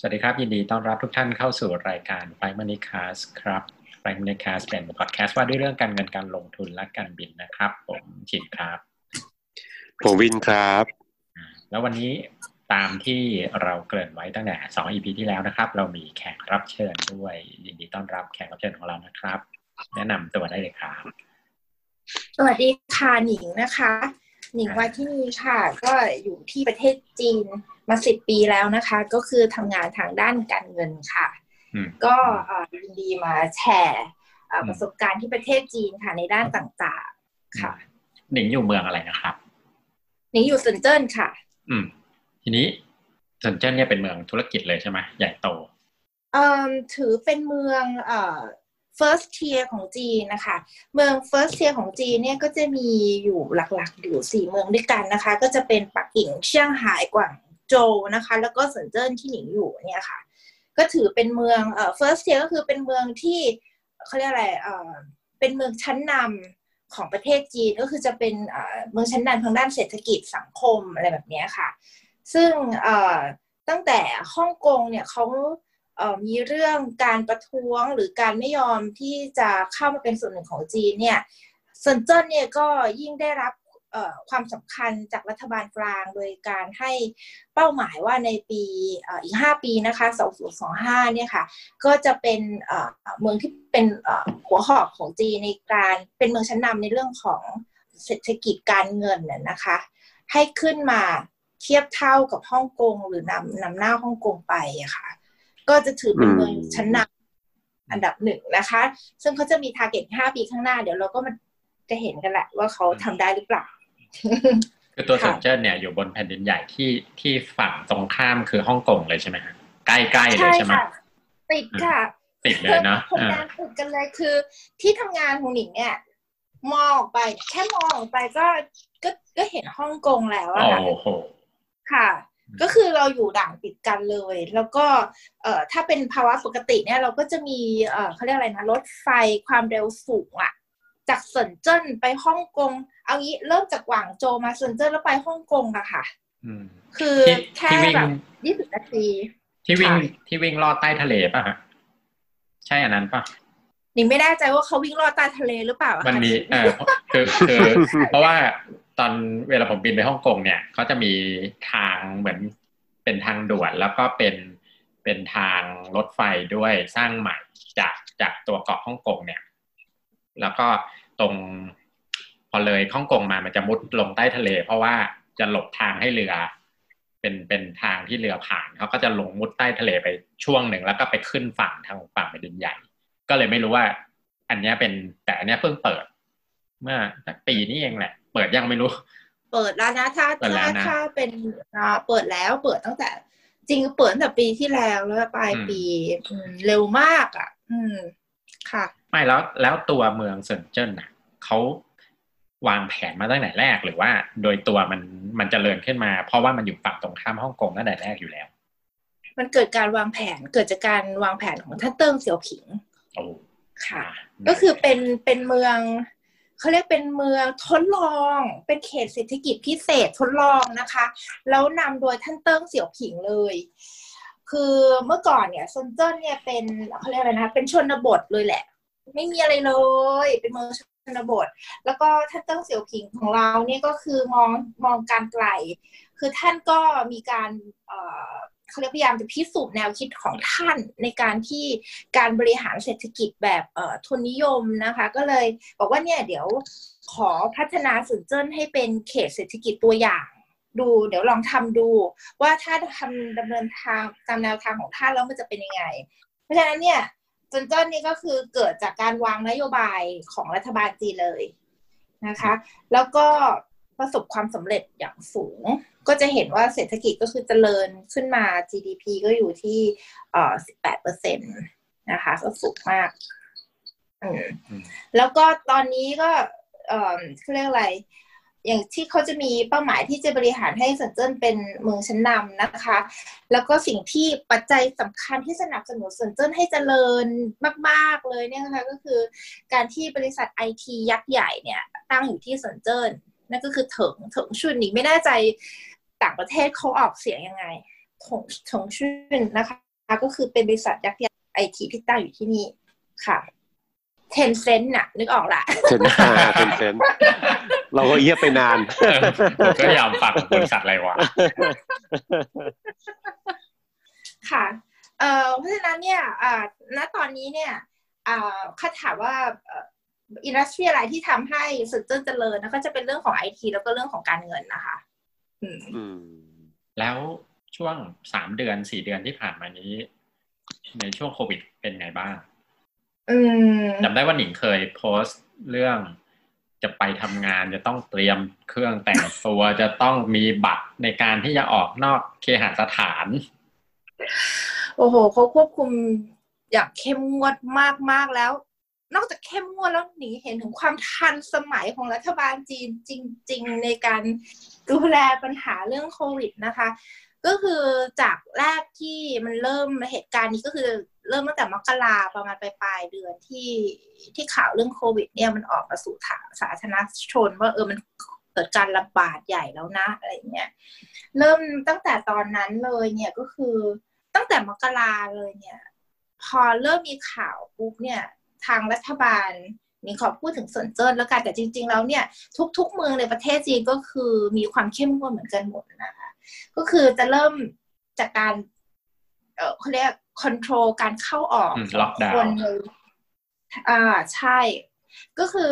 สวัสดีครับ ยินดีต้อนรับทุกท่านเข้าสู่รายการ f i ม Money Cast ครับ f i ม Money Cast เป็นพอดแคสต์ว่าด้วยเรื่องการเงินการลงทุนและการบินนะครับ ผมชินครับ ผมวินครับ แล้ววันนี้ตามที่เราเกริ่นไว้ตั้งแต่2 EP ที่แล้วนะครับ เรามีแขกรับเชิญด้วย ยินดีต้อนรับแขกรับเชิญของเรานะครับ แนะนำตัวได้เลยครับ สวัสดีค่ะหนิงนะคะ หนิงว่าที่นี่ค่ะ ก็อยู่ที่ประเทศจีน มาสิบปีแล้วนะคะ ก็คือทำงานทางด้านการเงินค่ะอืมก็เอ่อยินดีมาแชร์เอ่อประสบการณ์ที่ประเทศจีนค่ะในด้านต่างๆค่ะ หนิงอยู่เมืองอะไรนะครับ หนิงอยู่เซินเจิ้นค่ะ อืม ทีนี้เซินเจิ้นเนี่ยเป็นเมืองธุรกิจเลยใช่ไหมใหญ่โตเอ่อถือเป็นเมืองเอ่อ first tier ของจีนนะคะ เมือง first tier ของจีนเนี่ยก็จะมีอยู่หลักๆอยู่สี่เมืองด้วยกันนะคะ ก็จะเป็นปักกิ่งเชียงไฮ้กวาง โจวนะคะ แล้วก็เซินเจิ้นที่หนิงอยู่เนี่ยค่ะ ก็ถือเป็นเมืองเอ่อ first tier ก็คือเป็นเมืองที่เขาเรียกอะไรเอ่อเป็นเมืองชั้นนำของประเทศจีนก็คือจะเป็นเอ่อเมืองชั้นนำทางด้านเศรษฐกิจสังคมอะไรแบบนี้ค่ะ ซึ่งเอ่อตั้งแต่ฮ่องกงเนี่ยเขามีเรื่องการประท้วงหรือการไม่ยอมที่จะเข้ามาเป็นส่วนหนึ่งของจีนเนี่ยเซินเจิ้นเนี่ยก็ยิ่งได้รับ ความสำคัญจากรัฐบาลกลาง โดยการให้เป้าหมายว่าในปีอีก 5 ปีนะคะ2025เนี่ยค่ะ ก็จะเป็นเมืองที่เป็นหัวหอกของจีนในการเป็นเมืองชั้นนำในเรื่องของเศรษฐกิจการเงินน่ะนะคะ ให้ขึ้นมาเทียบเท่ากับฮ่องกงหรือนำนำหน้าฮ่องกงไปอะค่ะ ก็จะถือเป็นเมืองชั้นนำอันดับหนึ่งนะคะ ซึ่งเขาจะมีทาร์เก็ต5ปีข้างหน้า เดี๋ยวเราก็มาจะเห็นกันแหละว่าเขาทำได้หรือเปล่า คือตัวค่ะเซินเจิ้นเนี่ยอยู่บนแผ่นดินใหญ่ที่ที่ฝั่งตรงข้ามคือฮ่องกงเลยใช่ไหมฮะใกล้ๆเลยใช่ไหมค่ะติดค่ะติดเลยเนาะคนอ่างานติดกันเลยคือ ที่ทำงานของหนิงเนี่ยมองออกไป แค่มองออกไปก็ก็ก็เห็นฮ่องกงแล้วอะค่ะโอ้โหค่ะ ก็คือเราอยู่ด่านติดกันเลย แล้วก็เอ่อถ้าเป็นภาวะปกติเนี่ย เราก็จะมีเอ่อเขาเรียกอะไรนะรถไฟความเร็วสูงอะจากเซินเจิ้นไปฮ่องกง เอางี้เริ่มจากหว่างโจวมาเซินเจิ้นแล้วไปฮ่องกงอะค่ะอืมคือที่แค่ที่วิ่งแบบยี่สิบนาทีที่วิ่งค่ะที่วิ่งลอดใต้ทะเลป่ะฮะใช่อันนั้นป่ะหนิงไม่แน่ใจว่าเขาวิ่งลอดใต้ทะเลหรือเปล่าอะมันค่ะมีเออคือคือเพราะว่าตอนเวลาผมบินไปฮ่องกงเนี่ยเขาจะมีทางเหมือนเป็นทางด่วนแล้วก็เป็นเป็นทางรถไฟด้วยสร้างใหม่จากจากตัวเกาะฮ่องกงเนี่ย แล้วก็ตรง พอเลยฮ่องกงมามันจะมุดลงใต้ทะเล เพราะว่าจะหลบทางให้เรือ เป็นเป็นทางที่เรือผ่านเขาก็จะลงมุดใต้ทะเลไปช่วงหนึ่งแล้วก็ไปขึ้นฝั่งทางฝั่งแผ่นดินใหญ่ ก็เลยไม่รู้ว่า อันเนี้ยเป็นแต่อันเนี้ยเพิ่งเปิด เมื่อสักปีนี้เองแหละ เปิดยังไม่รู้ เปิดแล้วนะถ้าเปิดแล้ถ้าวนะถ้าเป็นอ่าเปิดแล้วเปิดตั้งแต่ จริงเปิดตั้งแต่ปีที่แล้วแล้วปลายอืมปีอืมเร็วมากอะ อืมค่ะ ไม่แล้วแล้วตัวเมืองเซินเจิ้นน่ะเขา วางแผนมาตั้งแต่แรก หรือว่าโดยตัวมันมันจเจริญขึ้นมา เพราะว่ามันอยู่ฝั่งตรงข้ามฮ่องกงตั้งแต่แรกอยู่แล้ว มันเกิดการวางแผนเกิดจากการวางแผนของท่านเติ้งเสี่ยวผิงโอ้ค่ะ ก็คือเป็นเป็นเมืองเขาเรียกเป็นเมืองทดลอง เป็นเขตเศรษฐกิจพิเศษทดลองนะคะ แล้วนำโดยท่านเติ้งเสี่ยวผิงเลย คือเมื่อก่อนเนี่ยซนเจิ้นเนี่ยเป็นเขาเรียกอะไรนะเป็นชนบทเลยแหละ ไม่มีอะไรเลย เป็นเมืองช นบท แล้วก็ท่านเติ้งเสี่ยวผิงของเราเนี่ยก็คือมองมองการไกล คือท่านก็มีการเขาเรียกพยายามจะพิสูจน์แนวคิดของท่านในการที่การบริหารเศรษฐกิจแบบทุนนิยมนะคะ ก็เลยบอกว่าเนี่ยเดี๋ยวขอพัฒนาสุนเจิ้นให้เป็นเขตเศรษฐกิจตัวอย่างดูเดี๋ยวลองทำดูว่าถ้าทำดำเนินทางตามแนวทางของท่านแล้วมันจะเป็นยังไง เพราะฉะนั้นเนี่ย ซุนเจิ้นนี่ก็คือเกิดจากการวางนโยบายของรัฐบาลจีนเลยนะคะ แล้วก็ประสบความสำเร็จอย่างสูง ก็จะเห็นว่าเศรษฐกิจก็คือเจริญขึ้นมา GDP ก็อยู่ที่เอ่อ18เปอร์เซ็นต์นะคะ ก็สูงมากอืมอืมแล้วก็ตอนนี้ก็เอ่อเขาเรียกอะไร อย่างที่เขาจะมีเป้าหมายที่จะบริหารให้เซินเจิ้นเป็นเมืองชั้นนำนะคะ แล้วก็สิ่งที่ปัจจัยสำคัญที่สนับสนุนเซินเจิ้นให้เจริญมาก ๆ เลยเนี่ยนะคะก็คือการที่บริษัทไอทียักษ์ใหญ่เนี่ยตั้งอยู่ที่เซินเจิ้นนั่นก็คือ腾 腾讯นี่ไม่แน่ใจต่างประเทศเขาออกเสียงยังไง腾 腾讯นะคะ ก็คือเป็นบริษัทยักษ์ใหญ่ไอทีที่ตั้งอยู่ที่นี่ค่ะ Tencent น่ะนึกออกละเซนห้าเป็นเซนเราก็เยียบไปนานผมก็ยอมฟังบริษัทอะไรวะค่ะเอ่อเพราะฉะนั้นเนี่ยอ่าณตอนนี้เนี่ยอ่าเขาถามว่าอินดัสทรีอะไรที่ทำให้สุดเจริญเจริญนะก็จะเป็นเรื่องของไอทีแล้วก็เรื่องของการเงินนะคะอืมอืมแล้วช่วงสามเดือนสี่เดือนที่ผ่านมานี้ ในช่วงโควิดเป็นไงบ้างอืม จำได้ว่าหนิงเคยโพสต์เรื่องจะไปทำงานจะต้องเตรียมเครื่องแต่งตัวจะต้องมีบัตรในการที่จะออกนอกเคหสถาน โอ้โหเขาควบคุมอย่างเข้มงวดมากๆแล้ว นอกจากเข้มงวดแล้วหนีเห็นถึงความทันสมัยของรัฐบาลจีนจริง ๆ ในการดูแลปัญหาเรื่องโควิดนะคะ ก็คือจากแรกที่มันเริ่มเหตุการณ์นี้ก็คือเริ่มตั้งแต่มกราประมาณปลายๆเดือนที่ที่ข่าวเรื่องโควิด เนี่ยมันออกมาสู่สาธารณชน ว่าเออมันเกิดการระบาดใหญ่แล้วนะอะไรเงี้ยเริ่มตั้งแต่ตอนนั้นเลยเนี่ยก็คือตั้งแต่มกราเลยเนี่ย พอเริ่มมีข่าวปุ๊บเนี่ยทางรัฐบาลนี่ขอพูดถึงส่วนเจิ้นแล้วกันแต่จริง ๆ แล้วเนี่ย ทุก ๆ เมืองในประเทศจีนก็คือมีความเข้มงวดเหมือนกันหมดนะคะ ก็คือจะเริ่มจากการ เออเขาเรียกคอนโทรลการเข้าออกอืม lockdown คนในอ่าใช่ ก็คือ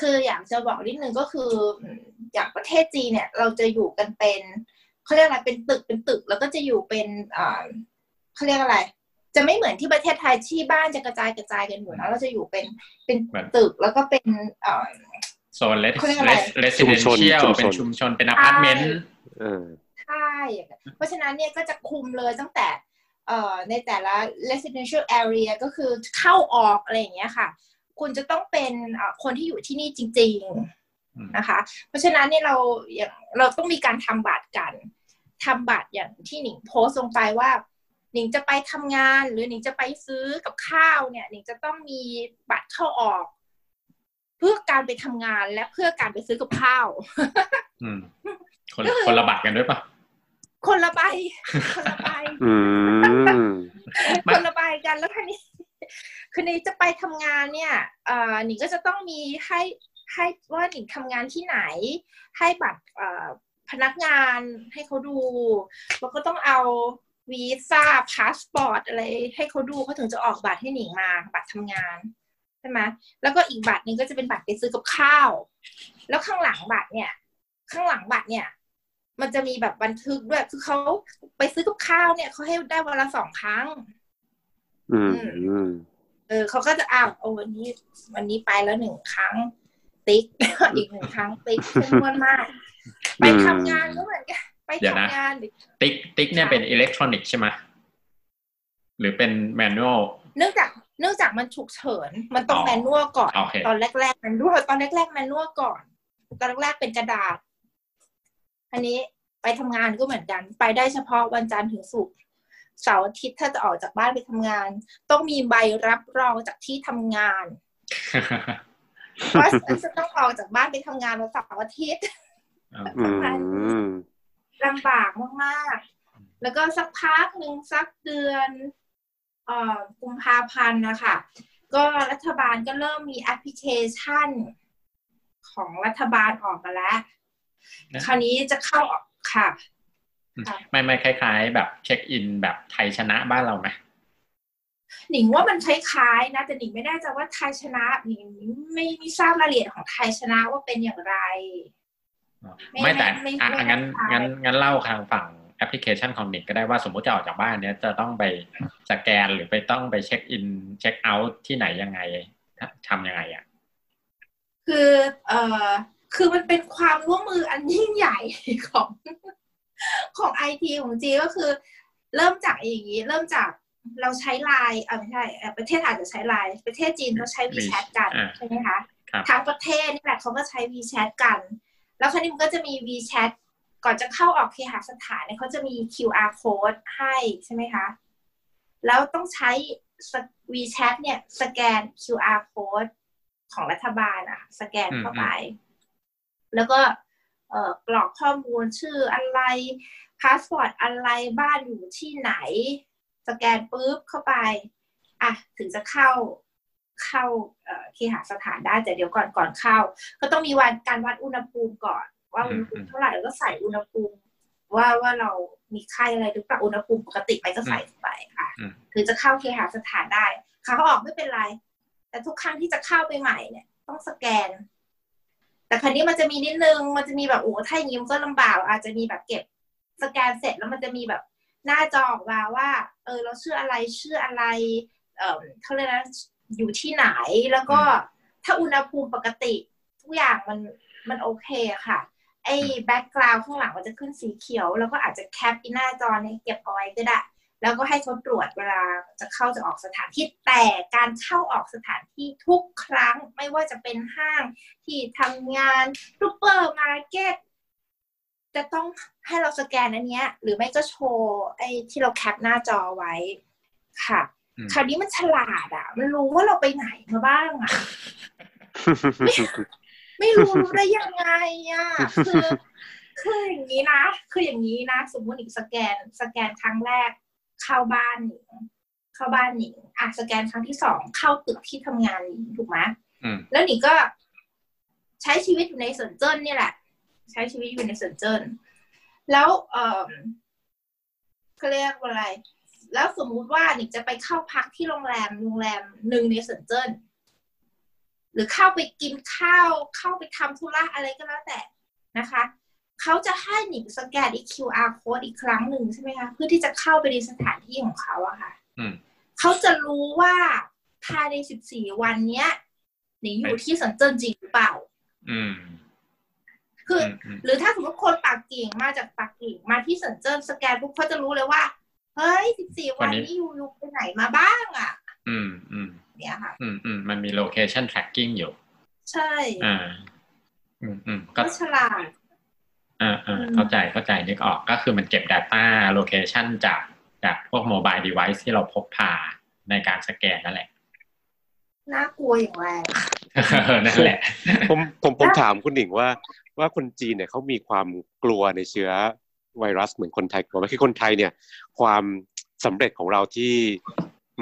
คืออยากจะบอกนิดนึงก็คืออืมอย่างประเทศจีนเนี่ย เราจะอยู่กันเป็นเขาเรียกอะไรเป็นตึกเป็นตึก แล้วก็จะอยู่เป็นอ่าเขาเรียกอะไรจะไม่เหมือนที่ประเทศไทยที่บ้านจะกระจายกระจายกันอยู่นะเราจะอยู่เป็นเป็นเหมือนตึกแล้วก็เป็นเอ่อโซน res เขาเรียกอะไร residential ชุมชนเป็นชุมชนเป็นอพาร์ตเมนต์เออ ใช่เพราะฉะนั้นเนี่ยก็จะคุมเลยตั้งแต่เอ่อในแต่ละ residential area ก็คือเข้าออกอะไรอย่างเงี้ยค่ะ คุณจะต้องเป็นเอ่อคนที่อยู่ที่นี่จริงอืมๆนะคะ เพราะฉะนั้นเนี่ยเราอย่างเราต้องมีการทำบัตรกันทำบัตรอย่างที่หนิงโพสต์ลงไปว่าหนิงจะไปทำงานหรือหนิงจะไปซื้อกับข้าวเนี่ยหนิงจะต้องมีบัตรเข้าออก เพื่อการไปทำงานและเพื่อการไปซื้อกับข้าวอืม คนคนละบัตรกันด้วยปะคนละใบคนละใบอืมไม่คนละใบกันแล้วคันนี้คือนี้จะไปทำงานเนี่ยเอ่อหนิงก็จะต้องมีให้ให้ว่าหนิงทำงานที่ไหน ให้บัตรเอ่อพนักงานให้เขาดู แล้วก็ต้องเอาวีซ่าพาสปอร์ตอะไรให้เขาดูเขาถึงจะออกบัตรให้หนิงมาบัตรทำงานใช่ไหมแล้วก็อีกบัตรหนึ่งก็จะเป็นบัตรไปซื้อกับข้าว แล้วข้างหลังบัตรเนี่ย ข้างหลังบัตรเนี่ย มันจะมีแบบบันทึกด้วย คือเขาไปซื้อกับข้าวเนี่ยเขาให้ได้วันละสองครั้งอืมอืมเออเขาก็จะอ้าวโอ้วันนี้ วันนี้ไปแล้วหนึ่งครั้ง ติ๊กอีกหนึ่งครั้งติ๊กเข้มงวดมาก ไปทำงานก็เหมือนกันไปเดี๋ยวนะทำงานหรือติ๊กติ๊กเนี่ยเป็นอิเล็กทรอนิกส์ใช่ไหมหรือเป็นแมนนวลเนื่องจากเนื่องจากมันฉุกเฉิน มันต้องอ๋อแมนนวลก่อนโอเคตอนแรกๆแมนนวลตอนแรกๆแมนนวลก่อน ตอนแรกๆเป็นกระดาษ อันนี้ไปทำงานก็เหมือนกัน ไปได้เฉพาะวันจันทร์ถึงศุกร์เสาร์อาทิตย์ถ้าจะออกจากบ้านไปทำงาน ต้องมีใบรับรองจากที่ทำงานว่าจะต้องออกจากบ้านไปทำงานวันเสาร์อาทิตย์อืมลำบากมากๆ แล้วก็สักพักหนึ่งสักเดือนเอ่อกุมภาพันธ์นะคะก็รัฐบาลก็เริ่มมีแอปพลิเคชันของรัฐบาลออกมาแล้วนะ คราวนี้จะเข้าออกค่ะค่ะ ไม่ไม่คล้าย ๆ แบบเช็คอินแบบไทยชนะบ้านเราไหมหนิงว่ามันคล้ายๆนะแต่หนิงไม่แน่ใจว่าไทยชนะหนิงไม่ไม่ทราบรายละเอียดของไทยชนะว่าเป็นอย่างไร ไม่ไม่แต่ไม่อะไม่อะงั้นไม่งั้นงั้นเล่าทางฝั่งแอปพลิเคชันของหนิงก็ได้ว่าสมมติจะออกจากบ้านเนี้ยจะต้องไปสแกนหรือไปต้องไปเช็คอินเช็คเอาท์ที่ไหนยังไงทำยังไงอะคือเอ่อ คือมันเป็นความร่วมมืออันยิ่งใหญ่ของของไอทีของจีนก็คือ เริ่มจากอย่างนี้ เริ่มจากเราใช้ไลน์เออไม่ใช่เอ่อประเทศอาจจะใช้ไลน์ประเทศจีนเขาใช้ WeChat กันอ่าใช่ไหมคะครับทั้งประเทศนี่แหละเขาก็ใช้ WeChat กัน แล้วคราวนี้มันก็จะมี WeChat ก่อนจะเข้าออกเคหสถานเนี่ยเขาจะมี QR code ให้ใช่ไหมคะ แล้วต้องใช้ WeChat เนี่ย สแกน QR code ของรัฐบาลอะสแกนเข้าไป แล้วก็เอ่อกรอกข้อมูลชื่ออะไรพาสปอร์ตอะไรบ้านอยู่ที่ไหน สแกนปุ๊บเข้าไปอะถึงจะเข้าเข้าเอ่อเคหสถานได้แต่เดี๋ยวก่อนก่อนเข้า ก็ต้องมีวันการวัดอุณหภูมิก่อน ว่าอุณหภูมิเท่าไหร่แล้วก็ใส่อุณหภูมิว่าว่าเรามีไข้อะไรหรือเปล่าอุณหภูมิปกติไปก็ใส่ไปค่ะอืมถึงจะเข้าเคหสถานได้ขาเขาออกไม่เป็นไร แต่ทุกครั้งที่จะเข้าไปใหม่เนี่ย ต้องสแกน แต่ครั้นี้มันจะมีนิดนึง มันจะมีแบบโอ้ถ้าอย่างนี้มันก็ลำบาก อาจจะมีแบบเก็บสแกนเสร็จแล้วมันจะมีแบบหน้าจอออกมาว่า เออเราชื่ออะไรชื่ออะไร เออเขาเรียกนะอยู่ที่ไหนแล้วก็ถ้าอุณหภูมิปกติทุกอย่างมันมันโอเคอะค่ะ ไอ้ background ข้างหลังมันจะขึ้นสีเขียว แล้วก็อาจจะแคปอีหน้าจอเนี่ยเก็บเอาไว้ก็ได้ แล้วก็ให้เขาตรวจเวลาจะเข้าจะออกสถานที่แต่การเข้าออกสถานที่ทุกครั้งไม่ว่าจะเป็นห้างที่ทำงานซูเปอร์มาร์เก็ตจะต้องให้เราสแกนอันเนี้ย หรือไม่ก็โชว์ไอ้ที่เราแคปหน้าจอไว้ค่ะอืมคราวนี้มันฉลาดอะ มันรู้ว่าเราไปไหนมาบ้างอะ ไม่รู้รู้ได้ยังไงอะคือคืออย่างนี้นะ คืออย่างนี้นะ สมมติอีกสแกน สแกนครั้งแรก เข้าบ้านหนิงเข้าบ้านหนิงอะสแกนครั้งที่สองเข้าตึกที่ทำงานหนิงถูกไหมอืมแล้วหนิงก็ใช้ชีวิตอยู่ในสวนเจิ้นเนี่ยแหละ ใช้ชีวิตอยู่ในสวนเจิ้นแล้วเออเขาเรียกว่าอะไร แล้วสมมุติว่าหนิงจะไปเข้าพักที่โรงแรมโรงแรมหนึ่งในสวนเจิ้นหรือเข้าไปกินข้าวเข้าไปทำธุระอะไรก็แล้วแต่นะคะ เขาจะให้หนิงสแกนอีก QR code อีกครั้งหนึ่งใช่ไหมคะเพื่อที่จะเข้าไปในสถานที่ของเขาอะค่ะอืมเขาจะรู้ว่าภายใน14วันเนี้ยหนิงอยู่ที่สันเจิ้นจริงหรือเปล่า อืมคืออือมอืมหรือถ้าสมมติคนปากกิ่งมาจากปากกิ่งมาที่สันเจิ้นสแกนปุ๊บเขาจะรู้เลยว่าเฮ้ย14วันนี้อยู่อยู่ไปไหนมาบ้างอะอืมอืมเนี่ยค่ะ อืมอืมมันมี location tracking อยู่ ใช่ อ่า อืมอืมก็ก็ฉลาด อ่าอ่าอืมเข้าใจเข้าใจนึกออกก็คือมันเก็บ Data location จากจากพวก mobile device ที่เราพกพาในการสแกนนั่นแหละน่ากลัวอย่างแรงนั่นแหละ ผมผมผมถามคุณหนิงว่า ว่าคนจีนเนี่ยเขามีความกลัวในเชื้อไวรัสเหมือนคนไทยกลัวไหมคือคนไทยเนี่ย ความสำเร็จของเราที่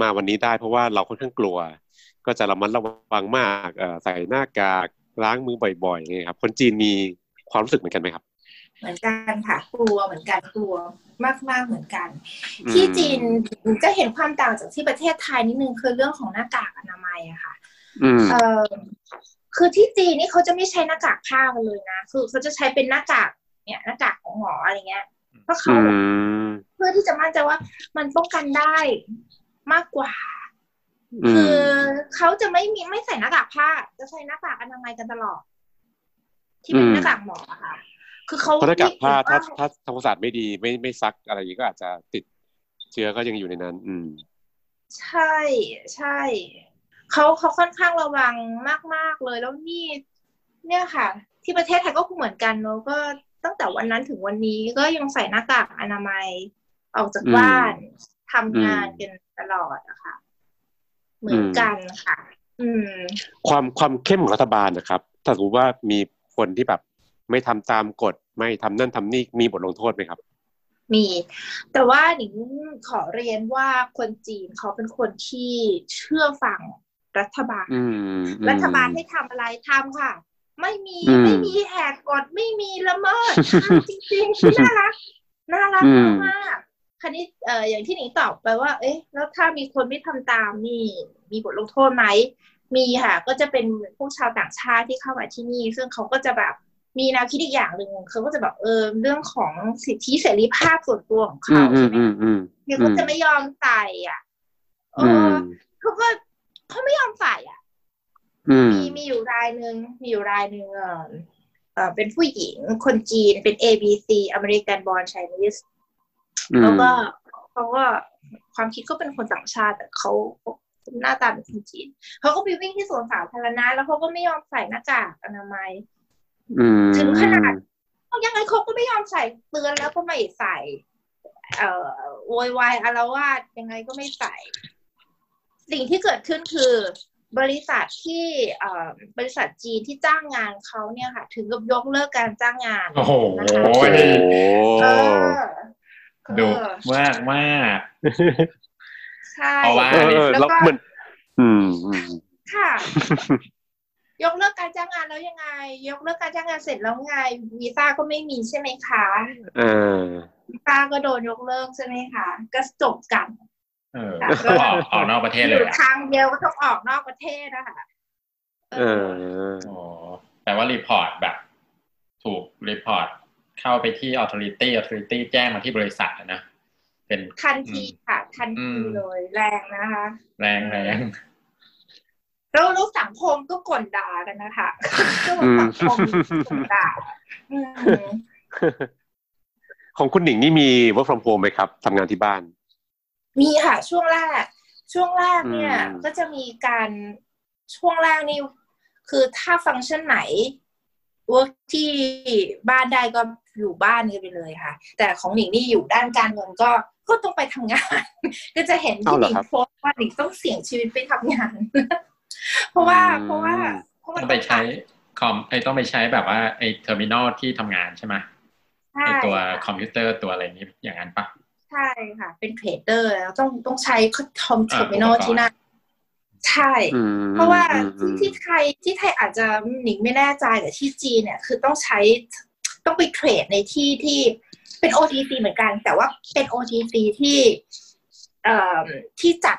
มาวันนี้ได้ เพราะว่าเราค่อนข้างกลัว ก็จะระมัดระวังมากเอ่อใส่หน้ากากล้างมือบ่อยๆอย่างเงี้ยครับ คนจีนมีความรู้สึกเหมือนกันไหมครับ เหมือนกันค่ะกลัวเหมือนกันกลัวมากมากๆเหมือนกันอืมที่จีนจะเห็นความต่างจากที่ประเทศไทยนิดนึงคือเรื่องของหน้ากากอนามัยอะค่ะอืมเออคือที่จีนนี่เขาจะไม่ใช้หน้ากากผ้ากันเลยนะคือเขาจะใช้เป็นหน้ากากเนี่ยหน้ากากของหมออะไรเงี้ยเพราะเขาอืมเพื่อที่จะมั่นใจว่ามันป้องกันได้มากกว่าอืคือมเขาจะไม่มีไม่ใส่หน้ากากผ้า จะใช้หน้ากากอนามัยกันตลอด ที่เป็นอืมหน้ากากหมออะค่ะ คือเขาเพราะหน้ากากผ้าถ้าว่าถ้าทำความสะอาดไม่ดีไม่ไม่ซักอะไรอย่างนี้ก็อาจจะติดเชื้อก็ยังอยู่ในนั้น อืม ใช่ใช่เขาเขาค่อนข้างระวังมาก ๆ เลยแล้วนี่ เนี่ยค่ะ ที่ประเทศไทยก็คงเหมือนกันเนอะก็ตั้งแต่วันนั้นถึงวันนี้ก็ยังใส่หน้ากากอนามัย ออกจากอืมบ้านทำงานอืมกันตลอดอะค่ะ เหมือนกันค่ะ อืม ความความเข้มของรัฐบาลนะครับ ถ้าสมมติว่ามีคนที่แบบ ไม่ทำตามกฎ ไม่ทำนั่นทำนี่มีบทลงโทษไหมครับ มี แต่ว่าหนิงขอเรียนว่าคนจีนเขาเป็นคนที่เชื่อฟังรัฐบาลอืมอืมรัฐบาลให้ทำอะไรทำค่ะ ไม่มีอืมไม่มีแหกกฎไม่มีละเมิดทำจริงๆที่น่ารักน่ารักอืมมากๆคันนี้เอ่ออย่างที่หนิงตอบไปว่า เอ๊ะ แล้วถ้ามีคนไม่ทำตามนี่ มีบทลงโทษไหม มีค่ะ ก็จะเป็นพวกชาวต่างชาติที่เข้ามาที่นี่ ซึ่งเขาก็จะแบบ มีแนวคิดอีกอย่างหนึ่งเขาก็จะแบบเออเรื่องของสิทธิเสรีภาพส่วนตัวของอืเขามอืใช่มไหมอืมอืมเนี่ยเขาจะไม่ยอมใส่อะเออือมเขาก็เขาไม่ยอมใส่อะอืมมีมีอยู่รายหนึ่งมีอยู่รายหนึ่งเออเออเป็นผู้หญิงคนจีนเป็น A B C American Born Chinese แล้วก็เขาก็ความคิดก็เป็นคนต่างชาติแต่เขาหน้าตาเป็นคนจีนเขาก็ไปวิ่งที่สวนสาธารณะแล้วเขาก็ไม่ยอมใส่หน้ากากอนามัยอืม ถึงขนาดยังไงเขาก็ไม่ยอมใส่เตือนแล้วก็ไม่ใส่ เอ่อโวยวายอารวาสยังไงก็ไม่ใส่ สิ่งที่เกิดขึ้นคือบริษัทที่เอ่อบริษัทจีนที่จ้างงานเขาเนี่ยค่ะ ถึงกับยกเลิกการจ้างงานโอ้โหนะคะโอ้โหเออดุเออมากมากใช่เพราะว่าเออเออแล้วแล้วก็เหมือนอืมอืมค่ะ ยกเลิกการจ้างงานแล้วยังไง ยกเลิกการจ้างงานเสร็จแล้วไงวีซ่าก็ไม่มีใช่ไหมคะเออวีซ่าก็โดนยกเลิกใช่ไหมคะก็จบกันเออก็ออกออกนอกประเทศอเลยยู่อะทางเดียวก็ต้องออกนอกประเทศนะคะเออโอ้แปลว่า report แบบ ถูก report เข้าไปที่ authority authority แจ้งมาที่บริษัทอะนะเป็นทันทีค่ะทันอืทีมเลย แรงนะคะ แรงแรง แล้วแล้วสังคมก็กดด่ากันนะคะก็สังคมกดด่าอืมของคุณหนิงนี่มี work from home ไหมครับทำงานที่บ้าน มีค่ะ ช่วงแรก ช่วงแรกเนี่ยอืมก็จะมีการช่วงแรกนี่คือถ้าฟังก์ชันไหน work ที่บ้านได้ก็อยู่บ้านกันไปเลยค่ะ แต่ของหนิงนี่อยู่ด้านการเงินก็ก็ต้องไปทำงาน ก็จะเห็นเอาที่เหหรอนิงครับโพสต์ว่าหนิงต้องเสี่ยงชีวิตไปทำงาน เพราะว่าอืมเพราะว่าเพราะต้ว่าองไปใช้คอมไอ้ต้องไปใช้แบบว่าไอ้เทอร์มินอลที่ทำงานใช่ไหมใช่ไอ้ตัวคอค่ะมพิวเตอร์ตัวอะไรนี้อย่างนั้นปะใช่ค่ะ เป็นเทรดเดอร์แล้วต้องต้องใช้คอมเทออ่าร์มินอลอุปกรณ์ที่นั่นใช่อืมเพราะว่าอืมที่ที่ไทยที่ไทยอาจจะหนิงไม่แน่ใจแต่ที่จีนเนี่ย คือต้องใช้ต้องไปเทรดในที่ที่เป็น OTC เหมือนกัน แต่ว่าเป็น OTC ที่ เอ่อที่จัด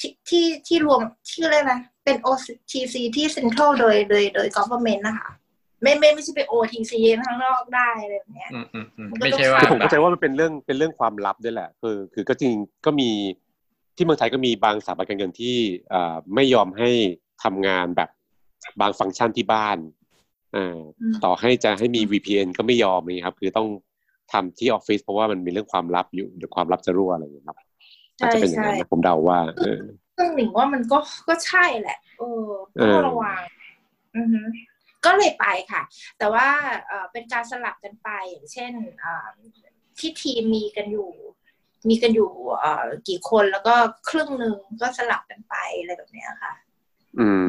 ที่ที่ที่รวมที่อะไรยกนะ เป็น OTC ที่เซ็นทรัลโดยโดยโดย government นะคะไม่ไม่ไม่ใช่ไป OTC ข้างนอกได้อะไรแบบเนี้ยอืมอืมอืมมันก็ไม่ต้องใช่ว่าคือผมแบเข้าบใจว่ามันเป็นเรื่องเป็นเรื่องความลับด้วยแหละ คือ คือก็จริงก็มีที่เมืองไทยก็มีบางสถาบันการเงินที่อ่าไม่ยอมให้ทำงานแบบบางฟังก์ชันที่บ้านอ่าอืมต่อให้จะให้มี VPN ก็ไม่ยอมนี่ครับ คือต้องทำที่ออฟฟิศเพราะว่ามันมีเรื่องความลับอยู่เดี๋ยวความลับจะรั่วอะไรอย่างเงี้ยครับอาจใช่จะเป็นอย่างนั้นใช่นะผมเดาว่าเออ ซึ่งหนิงว่ามันก็ก็ใช่แหละเออเอก็อระวังอือฮึก็เลยไปค่ะ แต่ว่าเอ่อเป็นการสลับกันไปอย่างเช่นอ่าที่ทีมมีกันอยู่ มีกันอยู่เอ่อกี่คนแล้วก็ครึ่งหนึ่งก็สลับกันไปอะไรแบบเนี้ยค่ะ อืม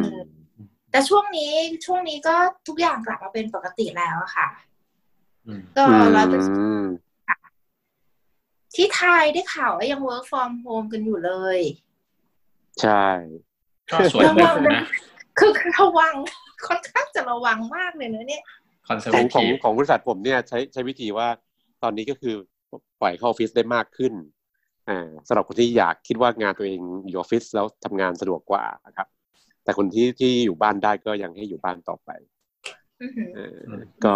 แต่ช่วงนี้ช่วงนี้ก็ทุกอย่างกลับมาเป็นปกติแล้วอะค่ะอืมก็ร้อยเปอร์เซ็นต์ อืมที่ไทยได้ข่าวว่ายัง work from home กันอยู่เลย ใช่ก็ส่วนหนึ่งนะคือคือระวังค่อนข้างจะระวังมากเลยนะเนี่ย conservative ของของบริษัทผมเนี่ยใช้ใช้วิธีว่าตอนนี้ก็คือปล่อยเข้าออฟฟิศได้มากขึ้นอ่าสำหรับคนที่อยากคิดว่างานตัวเองอยู่ออฟฟิศแล้วทำงานสะดวกกว่าครับ แต่คนที่ที่อยู่บ้านได้ก็ยังให้อยู่บ้านต่อไปอือหือเออก็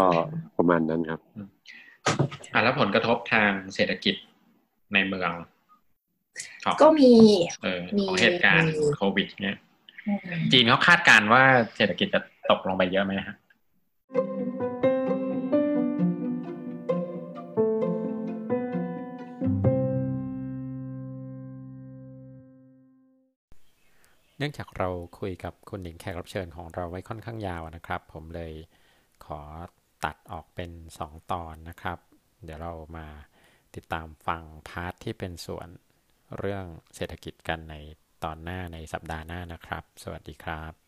ประมาณนั้นครับอะแล้วผลกระทบทางเศรษฐกิจในเมืองของ ก็มีเออมีของเหตุการณ์มีโควิดเนี่ยอืมจีนเขาคาดการณ์ว่าเศรษฐกิจจะตกลงไปเยอะไหมฮะเนื่องจากเราคุยกับคุณหนิงแขกรับเชิญของเราไว้ค่อนข้างยาวนะครับ ผมเลยขอตัดออกเป็น 2 ตอนนะครับ เดี๋ยวเรามาติดตามฟังพาร์ทที่เป็นส่วน เรื่องเศรษฐกิจกันในตอนหน้าในสัปดาห์หน้านะครับ สวัสดีครับ